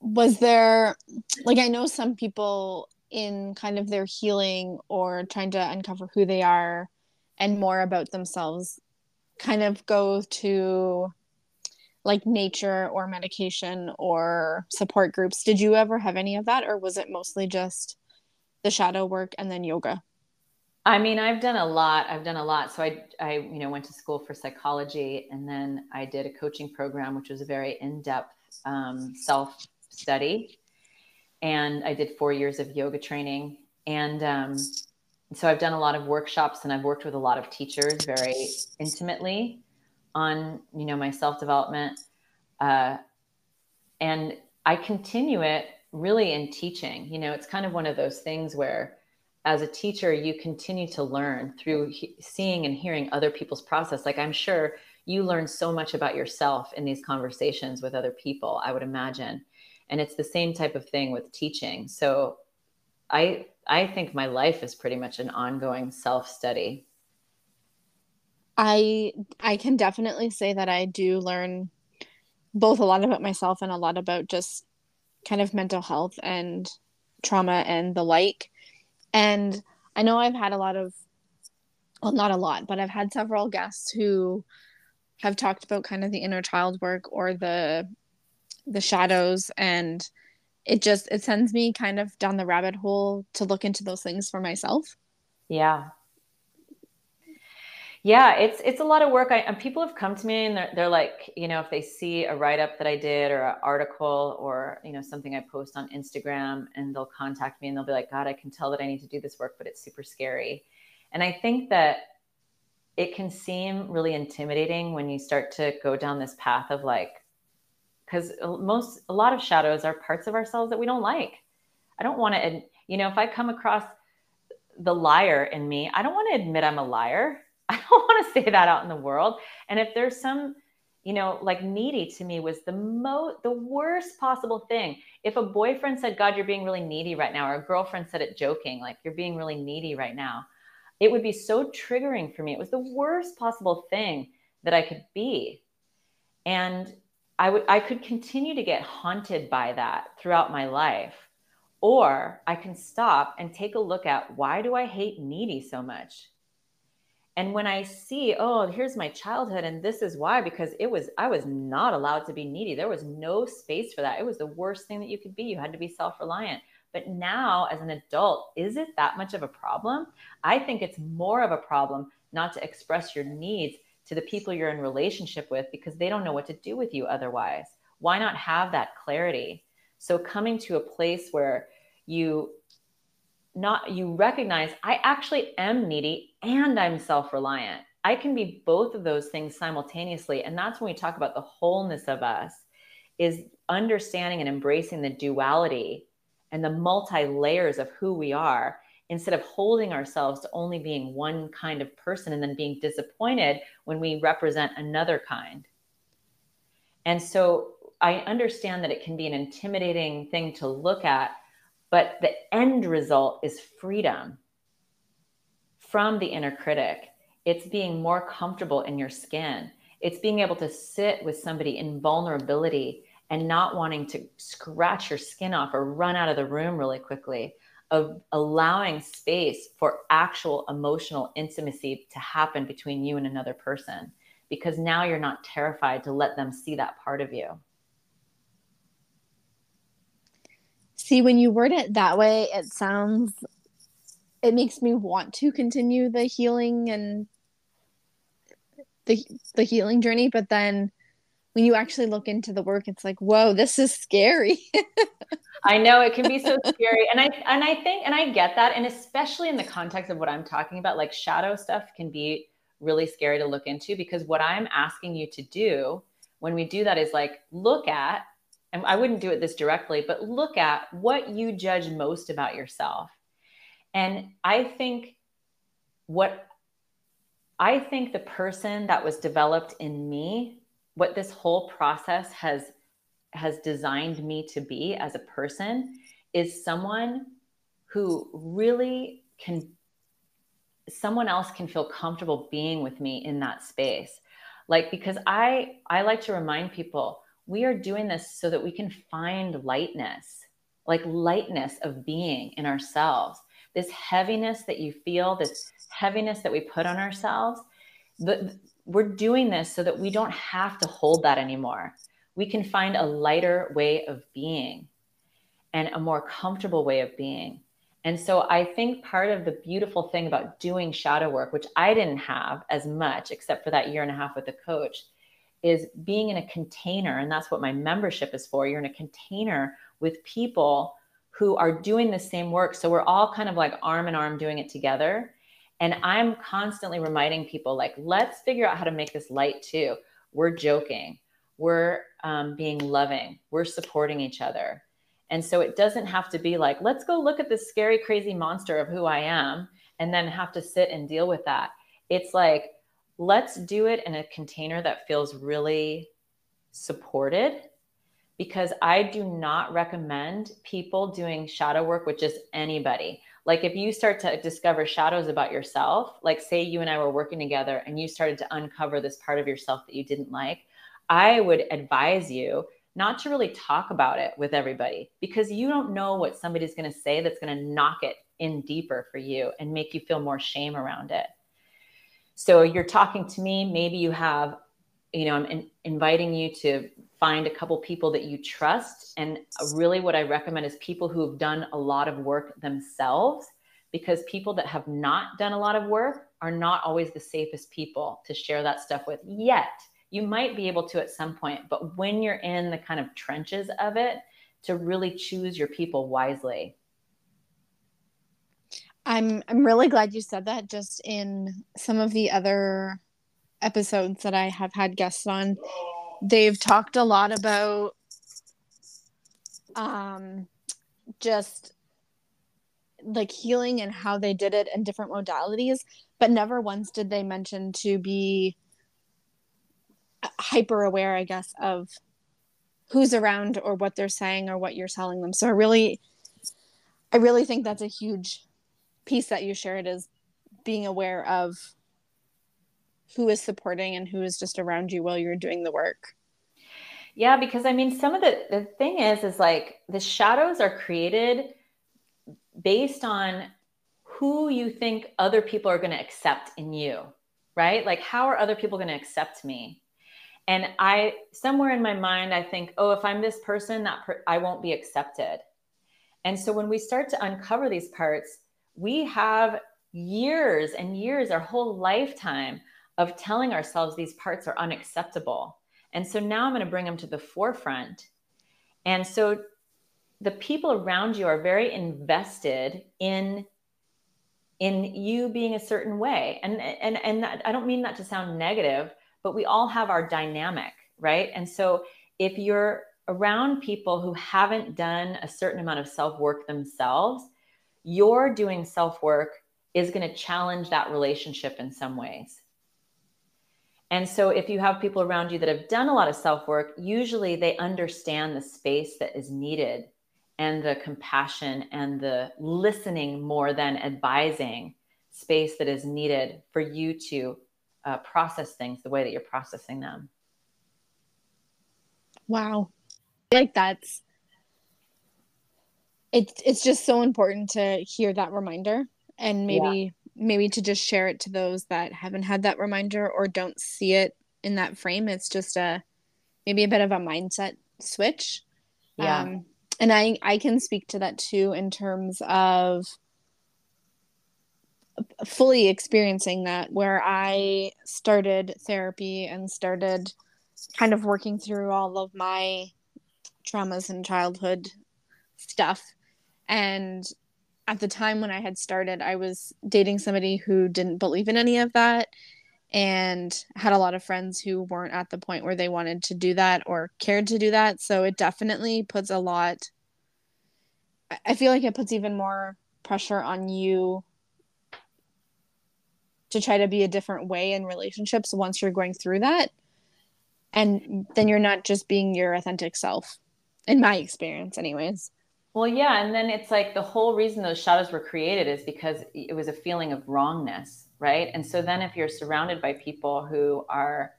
Was there, like, I know some people in kind of their healing or trying to uncover who they are and more about themselves kind of go to like nature or medication or support groups. Did you ever have any of that or was it mostly just the shadow work and then yoga? I mean, I've done a lot. I've done a lot. So I, I, you know, went to school for psychology, and then I did a coaching program, which was a very in-depth um, self study, and I did four years of yoga training, and um, so I've done a lot of workshops, and I've worked with a lot of teachers very intimately on, you know, my self development, uh, and I continue it really in teaching. You know, it's kind of one of those things where as a teacher, you continue to learn through he- seeing and hearing other people's process. Like I'm sure you learn so much about yourself in these conversations with other people, I would imagine. And it's the same type of thing with teaching. So I I think my life is pretty much an ongoing self-study. I I can definitely say that I do learn both a lot about myself and a lot about just kind of mental health and trauma and the like and I know I've had a lot of, well, not a lot, but I've had several guests who have talked about kind of the inner child work or the the shadows. And it just it sends me kind of down the rabbit hole to look into those things for myself. Yeah yeah it's it's a lot of work. I, and people have come to me and they're, they're like you know if they see a write-up that i did or an article or you know something i post on instagram and they'll contact me and they'll be like god i can tell that i need to do this work but it's super scary. And i think that it can seem really intimidating when you start to go down this path of like because most a lot of shadows are parts of ourselves that we don't like. I don't want to you know if i come across the liar in me i don't want to admit i'm a liar I don't want to say that out in the world. And if there's some, you know, like needy to me was the most, the worst possible thing. If a boyfriend said, God, you're being really needy right now, or a girlfriend said it joking, like you're being really needy right now, it would be so triggering for me. It was the worst possible thing that I could be. And I would, I could continue to get haunted by that throughout my life. Or I can stop and take a look at why do I hate needy so much? And when i see oh here's my childhood and this is why because it was i was not allowed to be needy. There was no space for that. It was the worst thing that you could be. You had to be self-reliant. But now as an adult is it that much of a problem? I think it's more of a problem not to express your needs to the people you're in relationship with because they don't know what to do with you otherwise. Why not have that clarity? So coming to a place where you not you recognize I actually am needy and I'm self-reliant. I can be both of those things simultaneously and that's when we talk about the wholeness of us is understanding and embracing the duality and the multi layers of who we are instead of holding ourselves to only being one kind of person and then being disappointed when we represent another kind. And so I understand that it can be an intimidating thing to look at but the end result is freedom from the inner critic. It's being more comfortable in your skin. It's being able to sit with somebody in vulnerability and not wanting to scratch your skin off or run out of the room really quickly, of allowing space for actual emotional intimacy to happen between you and another person. Because now you're not terrified to let them see that part of you. See, when you word it that way, it sounds, it makes me want to continue the healing and the the healing journey. But then, when you actually look into the work, it's like, whoa, this is scary. I know it can be so scary, and I and I think and I get that, and especially in the context of what I'm talking about, like shadow stuff can be really scary to look into because what I'm asking you to do when we do that is like look at and I wouldn't do it this directly, but look at what you judge most about yourself. And I think what I think the person that was developed in me, what this whole process has has designed me to be as a person is someone who really can someone else can feel comfortable being with me in that space like because i i like to remind people we are doing this so that we can find lightness like lightness of being in ourselves. This heaviness that you feel this heaviness that we put on ourselves but we're doing this so that we don't have to hold that anymore. We can find a lighter way of being and a more comfortable way of being. And so I think part of the beautiful thing about doing shadow work, which I didn't have as much except for that year and a half with the coach, is being in a container. And that's what my membership is for. You're in a container with people who are doing the same work. So we're all kind of like arm in arm doing it together. And I'm constantly reminding people, like, let's figure out how to make this light too. We're joking, we're um, being loving, we're supporting each other and so it doesn't have to be like, let's go look at this scary, crazy monster of who I am and then have to sit and deal with that. It's like, let's do it in a container that feels really supported because I do not recommend people doing shadow work with just anybody. Like if you start to discover shadows about yourself, like say you and I were working together and you started to uncover this part of yourself that you didn't like, I would advise you not to really talk about it with everybody because you don't know what somebody's going to say that's going to knock it in deeper for you and make you feel more shame around it. So you're talking to me, maybe you have, you know, I'm in, inviting you to find a couple people that you trust. And really, what I recommend is people who have done a lot of work themselves because people that have not done a lot of work are not always the safest people to share that stuff with yet you might be able to at some point, but when you're in the kind of trenches of it, to really choose your people wisely. I'm I'm really glad you said that just in some of the other episodes that I have had guests on they've talked a lot about um just like healing and how they did it in different modalities but never once did they mention to be hyper aware, I guess, of who's around or what they're saying or what you're telling them. So I really, I really think that's a huge piece that you shared is being aware of who is supporting and who is just around you while you're doing the work. Yeah, because I mean, some of the the thing is, is like the shadows are created based on who you think other people are going to accept in you, right? Like, how are other people going to accept me? and i somewhere in my mind i think oh if i'm this person that per- i won't be accepted and so when we start to uncover these parts we have years and years our whole lifetime of telling ourselves these parts are unacceptable. And so now i'm going to bring them to the forefront. And so the people around you are very invested in in you being a certain way. And and and i don't mean that to sound negative but we all have our dynamic, right? And so if you're around people who haven't done a certain amount of self work themselves, your doing self work is going to challenge that relationship in some ways. And so, if you have people around you that have done a lot of self work, usually they understand the space that is needed and the compassion and the listening more than advising space that is needed for you to uh, process things the way that you're processing them. Wow. Like that's it's it's just so important to hear that reminder and maybe yeah. maybe to just share it to those that haven't had that reminder or don't see it in that frame. It's just a maybe a bit of a mindset switch. Yeah. Um, and I I can speak to that too in terms of fully experiencing that where I started therapy and started kind of working through all of my traumas and childhood stuff and at the time when I had started I was dating somebody who didn't believe in any of that and had a lot of friends who weren't at the point where they wanted to do that or cared to do that. So it definitely puts a lot, I feel like it puts even more pressure on you to try to be a different way in relationships once you're going through that. And then you're not just being your authentic self, in my experience, anyways. Well, yeah. And then it's like the whole reason those shadows were created is because it was a feeling of wrongness right? And so then if you're surrounded by people who are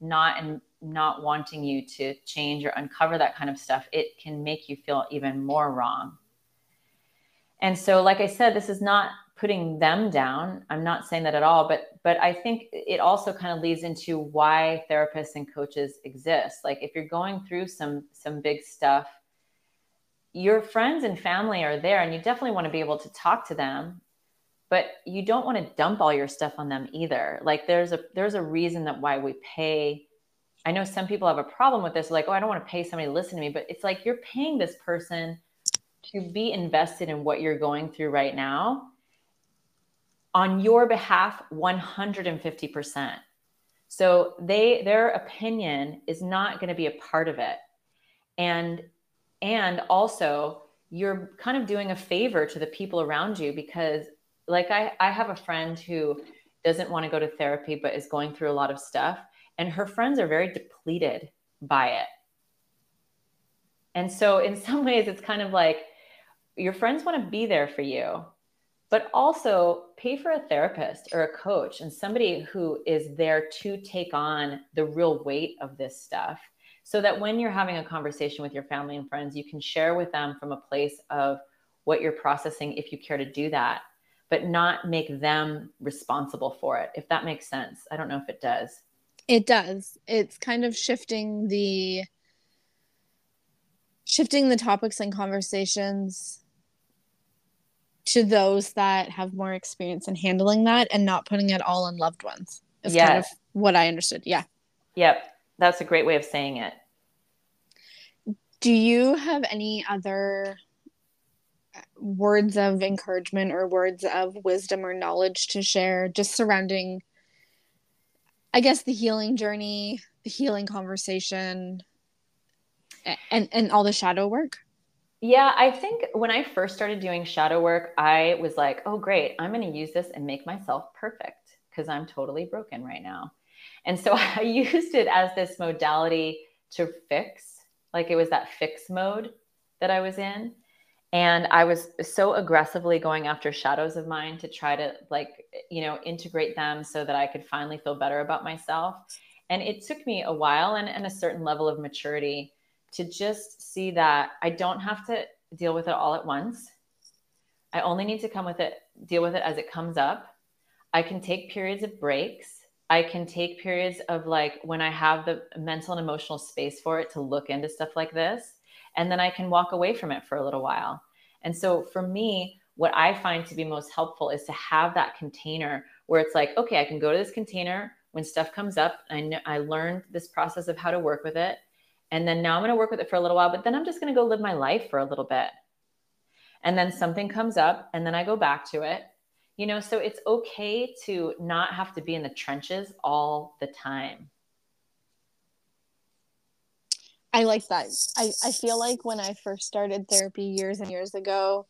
not and not wanting you to change or uncover that kind of stuff it can make you feel even more wrong. And so like i said this is not putting them down. I'm not saying that at all but but i think it also kind of leads into why therapists and coaches exist. Like if you're going through some some big stuff your friends and family are there and you definitely want to be able to talk to them but you don't want to dump all your stuff on them either. Like there's a there's a reason that why we pay. I know some people have a problem with this like oh i don't want to pay somebody to listen to me but it's like you're paying this person to be invested in what you're going through right now on your behalf 150% so they their opinion is not going to be a part of it. And and also you're kind of doing a favor to the people around you because like I, I have a friend who doesn't want to go to therapy but is going through a lot of stuff and her friends are very depleted by it. And so in some ways it's kind of like your friends want to be there for you but also pay for a therapist or a coach and somebody who is there to take on the real weight of this stuff so that when you're having a conversation with your family and friends you can share with them from a place of what you're processing if you care to do that but not make them responsible for it, if that makes sense. I don't know if it does. It does. It's kind of shifting the shifting the topics and conversations to those that have more experience in handling that and not putting it all on loved ones. Is yes. kind of what I understood. Yeah. Yep. That's a great way of saying it. Do you have any other uh, words of encouragement or words of wisdom or knowledge to share just surrounding i guess the healing journey the healing conversation and and all the shadow work? Yeah i think when i first started doing shadow work i was like oh great i'm going to use this and make myself perfect because i'm totally broken right now. And so i used it as this modality to fix like it was that fix mode that i was in. And i was so aggressively going after shadows of mine to try to like you know integrate them so that i could finally feel better about myself. And it took me a while and, and a certain level of maturity to just see that i don't have to deal with it all at once. I only need to come with it deal with it as it comes up. I can take periods of breaks i can take periods of like when i have the mental and emotional space for it to look into stuff like this and then I can walk away from it for a little while. And so for me, what I find to be most helpful is to have that container where it's like, okay, I can go to this container when stuff comes up. I know I learned this process of how to work with it. And then now I'm going to work with it for a little while, but then I'm just going to go live my life for a little bit. And then something comes up and then I go back to it. You know, so it's okay to not have to be in the trenches all the time. I like that. I, I feel like when I first started therapy years and years ago,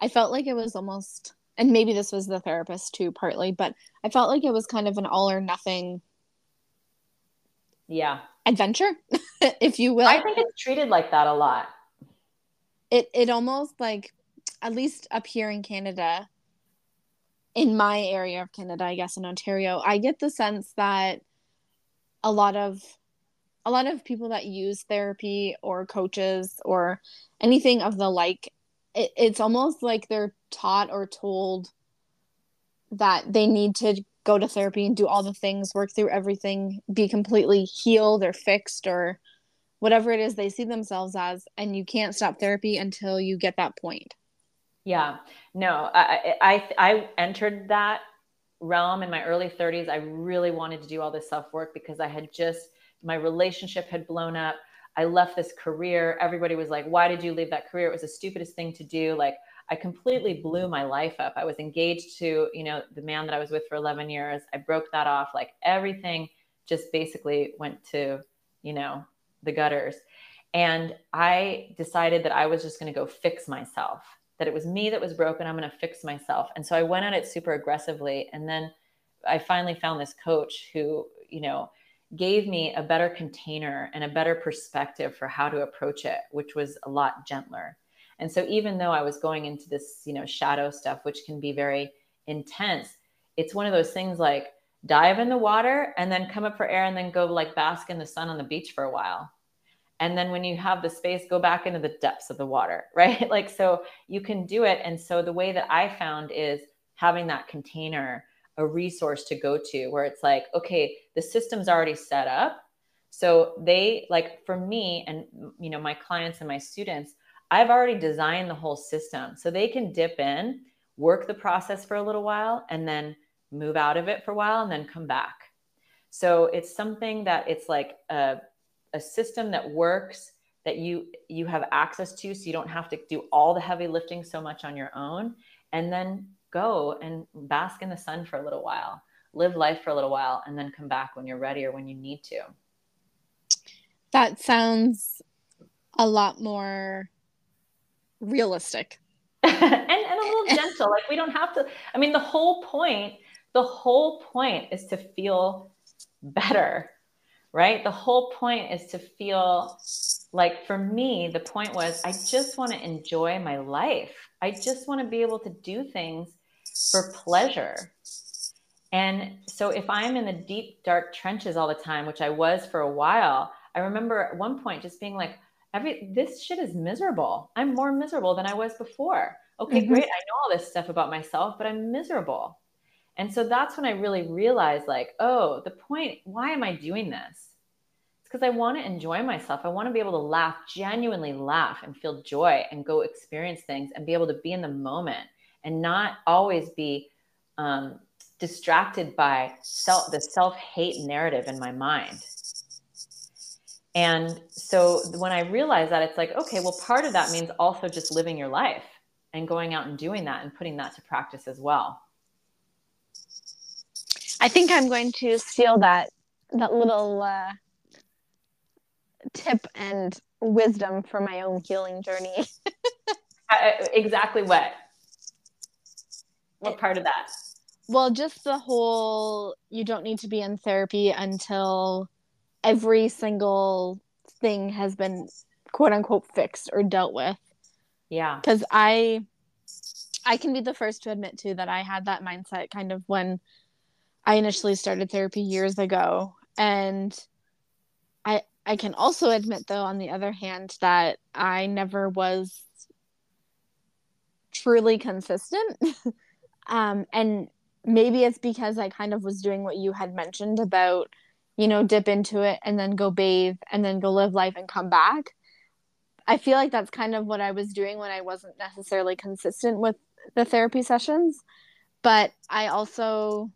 I felt like it was almost, and maybe this was the therapist too, partly, but I felt like it was kind of an all or nothing. Yeah. Adventure, if you will. I think it's treated like that a lot. It it almost like, at least up here in Canada, in my area of Canada, I guess in Ontario, I get the sense that a lot of a lot of people that use therapy or coaches or anything of the like it, it's almost like they're taught or told that they need to go to therapy and do all the things work through everything be completely healed or fixed or whatever it is they see themselves as and you can't stop therapy until you get that point yeah no i i, I entered that realm in my early 30s i really wanted to do all this self work because i had just my relationship had blown up i left this career everybody was like why did you leave that career it was the stupidest thing to do like I completely blew my life up. I was engaged to, you know, the man that I was with for 11 years. I broke that off. Like everything just basically went to, you know, the gutters. And I decided that I was just going to go fix myself, that it was me that was broken. I'm going to fix myself. And so I went at it super aggressively. And then I finally found this coach who, you know, gave me a better container and a better perspective for how to approach it, which was a lot gentler. And so even though I was going into this, you know, shadow stuff, which can be very intense, it's one of those things like dive in the water and then come up for air and then go like bask in the sun on the beach for a while. And then when you have the space, go back into the depths of the water, right? like, so you can do it. And so the way that I found is having that container, a resource to go to where it's like, okay, the system's already set up. So they like for me and you know my clients and my students, I've already designed the whole system so they can dip in, work the process for a little while, and then move out of it for a while and then come back. So it's something that it's like a, a system that works that you you have access to so you don't have to do all the heavy lifting so much on your own and then go and bask in the sun for a little while live life for a little while and then come back when you're ready or when you need to. That sounds a lot more realistic. And, and a little gentle like we don't have to i mean the whole point the whole point is to feel better right the whole point is to feel like for me the point was i just want to enjoy my life i just want to be able to do things for pleasure and so if i'm in the deep dark trenches all the time which i was for a while i remember at one point just being like every this shit is miserable. I'm more miserable than I was before. Okay, mm-hmm. great. I know all this stuff about myself, but I'm miserable. And so that's when I really realized like, oh, the point, why am I doing this? It's because I want to enjoy myself. I want to be able to laugh, genuinely laugh and feel joy and go experience things and be able to be in the moment and not always be um, distracted by self the self-hate narrative in my mind and so when I realized that, it's like, okay, well, part of that means also just living your life and going out and doing that and putting that to practice as well. I think I'm going to steal that that little uh, tip and wisdom for my own healing journey. Uh, exactly what? What part of that? Well, just the whole you don't need to be in therapy until every single thing has been quote unquote fixed or dealt with. Yeah. Cuz I I can be the first to admit too that I had that mindset kind of when I initially started therapy years ago and I I can also admit though on the other hand that I never was truly consistent. um and maybe it's because I kind of was doing what you had mentioned about you know, dip into it and then go bathe and then go live life and come back. I feel like that's kind of what I was doing when I wasn't necessarily consistent with the therapy sessions. But I also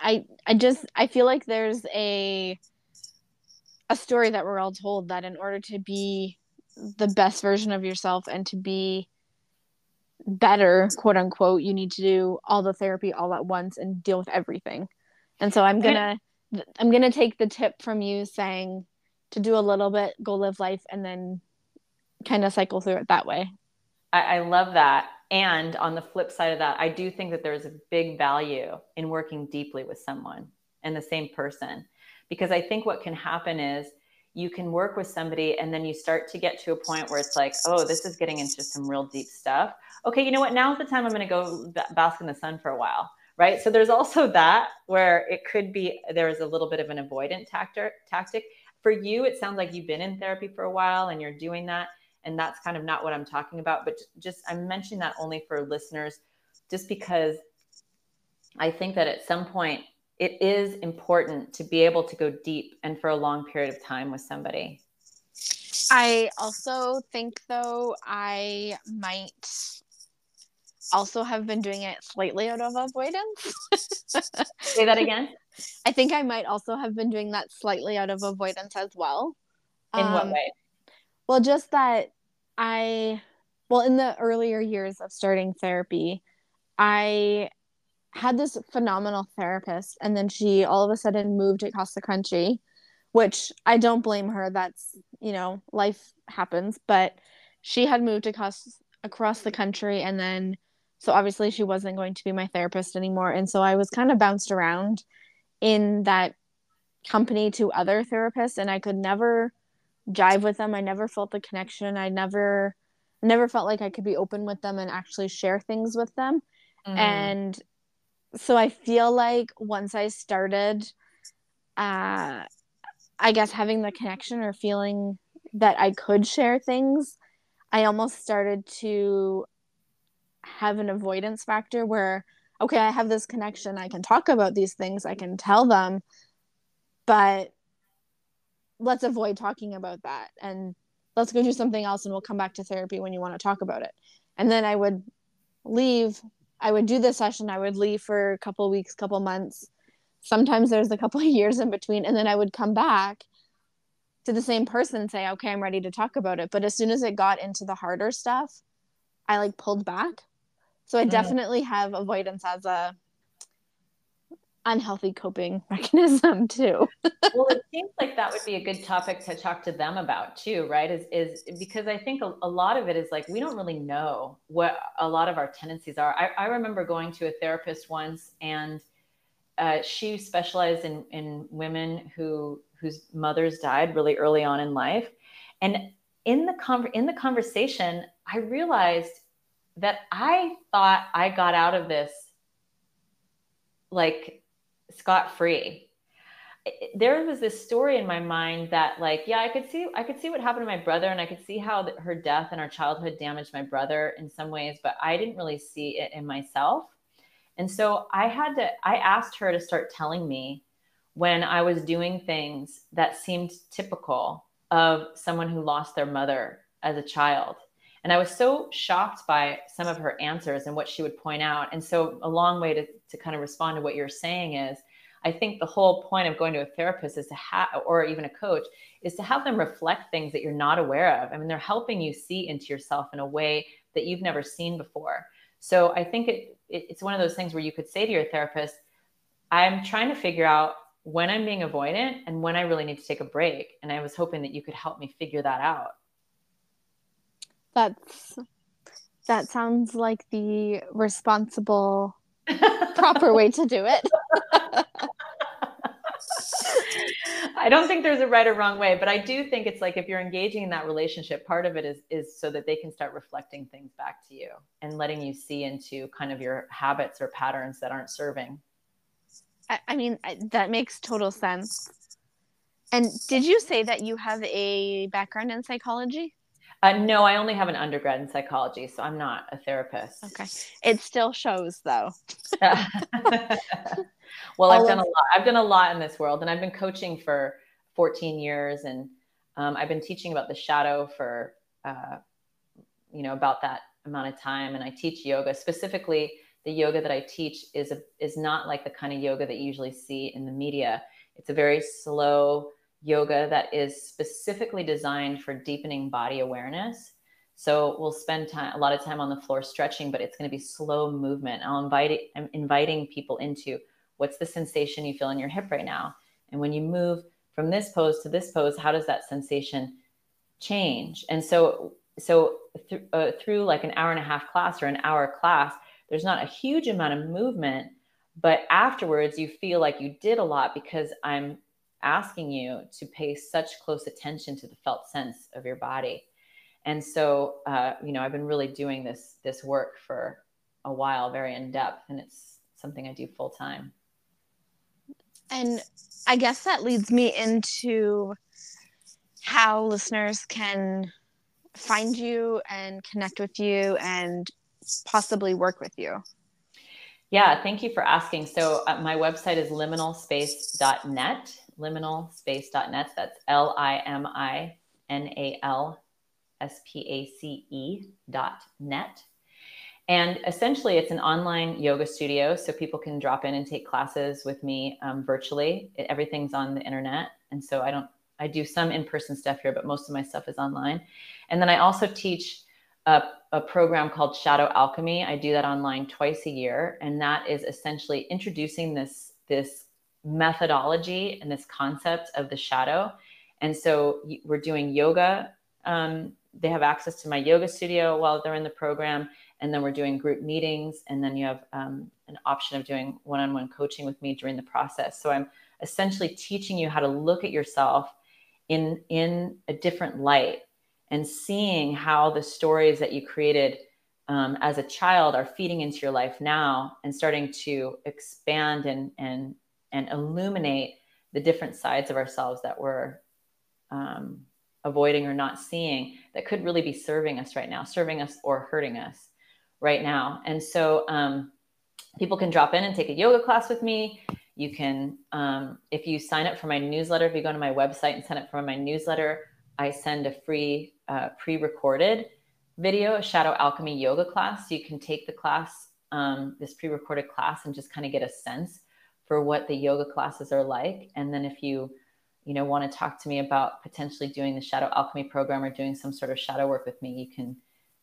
I I just I feel like there's a a story that we're all told that in order to be the best version of yourself and to be better, quote unquote, you need to do all the therapy all at once and deal with everything. And so I'm gonna I'm gonna take the tip from you saying to do a little bit, go live life, and then kind of cycle through it that way. I, I love that. And on the flip side of that, I do think that there's a big value in working deeply with someone and the same person. Because I think what can happen is you can work with somebody and then you start to get to a point where it's like, oh, this is getting into some real deep stuff. Okay, you know what? Now's the time I'm going to go bask in the sun for a while right? So there's also that where it could be there's a little bit of an avoidant. Tactic for you, it sounds like you've been in therapy for a while and you're doing that, and that's kind of not what I'm talking about. But just I'm mentioning that only for listeners, just because I think that at some point it is important to be able to go deep and for a long period of time with somebody. I also think, though, I might also have been doing it slightly out of avoidance. Say that again. I think I might also have been doing that slightly out of avoidance as well. In um, what way? Well, just that I, well, in the earlier years of starting therapy, I had this phenomenal therapist, and then she all of a sudden moved across the country, which I don't blame her. That's, you know, life happens, but she had moved across across the country and then so obviously she wasn't going to be my therapist anymore and so I was kind of bounced around in that company to other therapists and I could never jive with them. I never felt the connection. I never never felt like I could be open with them and actually share things with them. Mm. And so I feel like once I started uh I guess having the connection or feeling that I could share things, I almost started to have an avoidance factor where okay, I have this connection, I can talk about these things, I can tell them, but let's avoid talking about that and let's go do something else and we'll come back to therapy when you want to talk about it. And then I would leave, I would do the session, I would leave for a couple weeks, couple months. Sometimes there's a couple of years in between and then I would come back to the same person and say, "Okay, I'm ready to talk about it." But as soon as it got into the harder stuff, I like pulled back so I mm. definitely have avoidance as a unhealthy coping mechanism too. well, it seems like that would be a good topic to talk to them about too, right? Is is because I think a, a, lot of it is like we don't really know what a lot of our tendencies are. I, I remember going to a therapist once and uh, she specialized in in women who whose mothers died really early on in life. And in the con- in the conversation, I realized that I thought I got out of this like scot free. There was this story in my mind that, like, yeah, I could see, I could see what happened to my brother, and I could see how her death and our childhood damaged my brother in some ways, but I didn't really see it in myself. And so I had to, I asked her to start telling me when I was doing things that seemed typical of someone who lost their mother as a child and I was so shocked by some of her answers and what she would point out. And so, a long way to, to kind of respond to what you're saying is I think the whole point of going to a therapist is to have, or even a coach, is to have them reflect things that you're not aware of. I mean, they're helping you see into yourself in a way that you've never seen before. So I think it, it, it's one of those things where you could say to your therapist, I'm trying to figure out when I'm being avoidant and when I really need to take a break. And I was hoping that you could help me figure that out. That's that sounds like the responsible proper way to do it. I don't think there's a right or wrong way, but I do think it's like if you're engaging in that relationship, part of it is is so that they can start reflecting things back to you and letting you see into kind of your habits or patterns that aren't serving. I, I mean, I, that makes total sense. And did you say that you have a background in psychology? Uh, no, I only have an undergrad in psychology, so I'm not a therapist. Okay. It still shows though. well, I've done a lot. I've done a lot in this world and I've been coaching for 14 years and um, I've been teaching about the shadow for, uh, you know, about that amount of time. And I teach yoga specifically. The yoga that I teach is a, is not like the kind of yoga that you usually see in the media. It's a very slow, yoga that is specifically designed for deepening body awareness. So we'll spend time, a lot of time on the floor stretching, but it's going to be slow movement. I'll invite, I'm inviting people into what's the sensation you feel in your hip right now? And when you move from this pose to this pose, how does that sensation change? And so, so th- uh, through like an hour and a half class or an hour class, there's not a huge amount of movement, but afterwards you feel like you did a lot because I'm asking you to pay such close attention to the felt sense of your body. And so, uh, you know, I've been really doing this this work for a while, very in depth, and it's something I do full time. And I guess that leads me into how listeners can find you and connect with you and possibly work with you. Yeah, thank you for asking. So uh, my website is liminalspace.net, liminalspace.net. That's L I M I N A L S P A C E dot net. And essentially, it's an online yoga studio, so people can drop in and take classes with me um, virtually. It, everything's on the internet, and so I don't. I do some in-person stuff here, but most of my stuff is online. And then I also teach a, a program called Shadow Alchemy. I do that online twice a year, and that is essentially introducing this this methodology and this concept of the shadow. And so we're doing yoga. Um, they have access to my yoga studio while they're in the program and then we're doing group meetings and then you have um, an option of doing one-on-one coaching with me during the process so i'm essentially teaching you how to look at yourself in in a different light and seeing how the stories that you created um, as a child are feeding into your life now and starting to expand and and and illuminate the different sides of ourselves that we're um, avoiding or not seeing that could really be serving us right now serving us or hurting us right now. And so um, people can drop in and take a yoga class with me. You can, um, if you sign up for my newsletter, if you go to my website and sign up for my newsletter, I send a free uh, pre recorded video, a shadow alchemy yoga class. You can take the class, um, this pre recorded class, and just kind of get a sense for what the yoga classes are like. And then if you, you know, want to talk to me about potentially doing the shadow alchemy program or doing some sort of shadow work with me, you can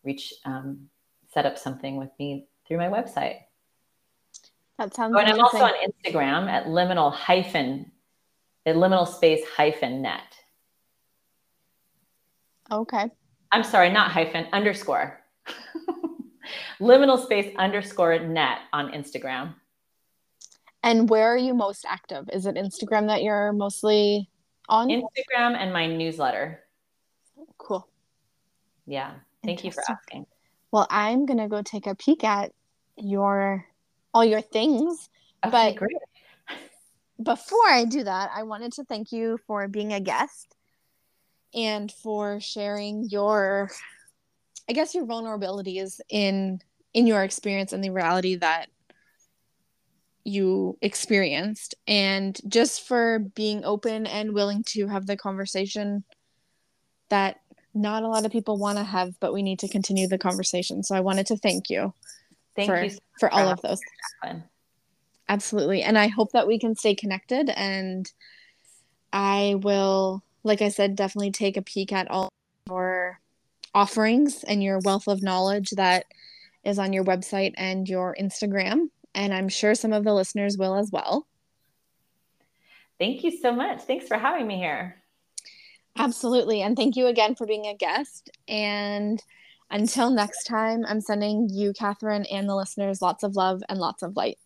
reach um, set up something with me through my website. That sounds. Oh, and I'm also on Instagram at liminal hyphen, at liminal space hyphen net. Okay. I'm sorry, not hyphen underscore. liminal space underscore net on Instagram. And where are you most active? Is it Instagram that you're mostly on? Instagram and my newsletter. Cool. Yeah. Thank you for asking. Well, I'm gonna go take a peek at your all your things. Okay, but great. before I do that, I wanted to thank you for being a guest and for sharing your I guess your vulnerabilities in in your experience and the reality that you experienced and just for being open and willing to have the conversation that not a lot of people want to have, but we need to continue the conversation. So I wanted to thank you. Thank for, you for all of those. Absolutely. And I hope that we can stay connected and I will, like I said, definitely take a peek at all your offerings and your wealth of knowledge that is on your website and your Instagram. And I'm sure some of the listeners will as well. Thank you so much. Thanks for having me here. Absolutely. And thank you again for being a guest. And until next time, I'm sending you, Catherine, and the listeners lots of love and lots of light.